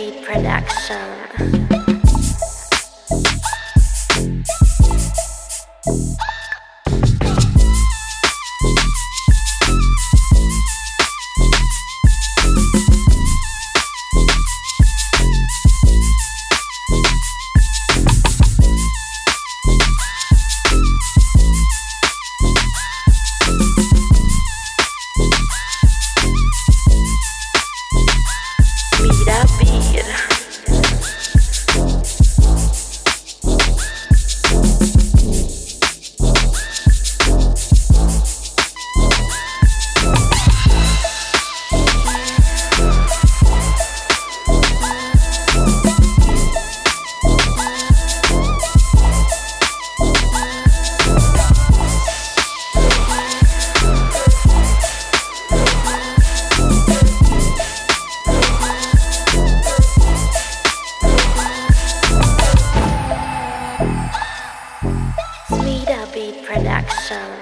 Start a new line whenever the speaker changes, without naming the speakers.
Baby Production. Production.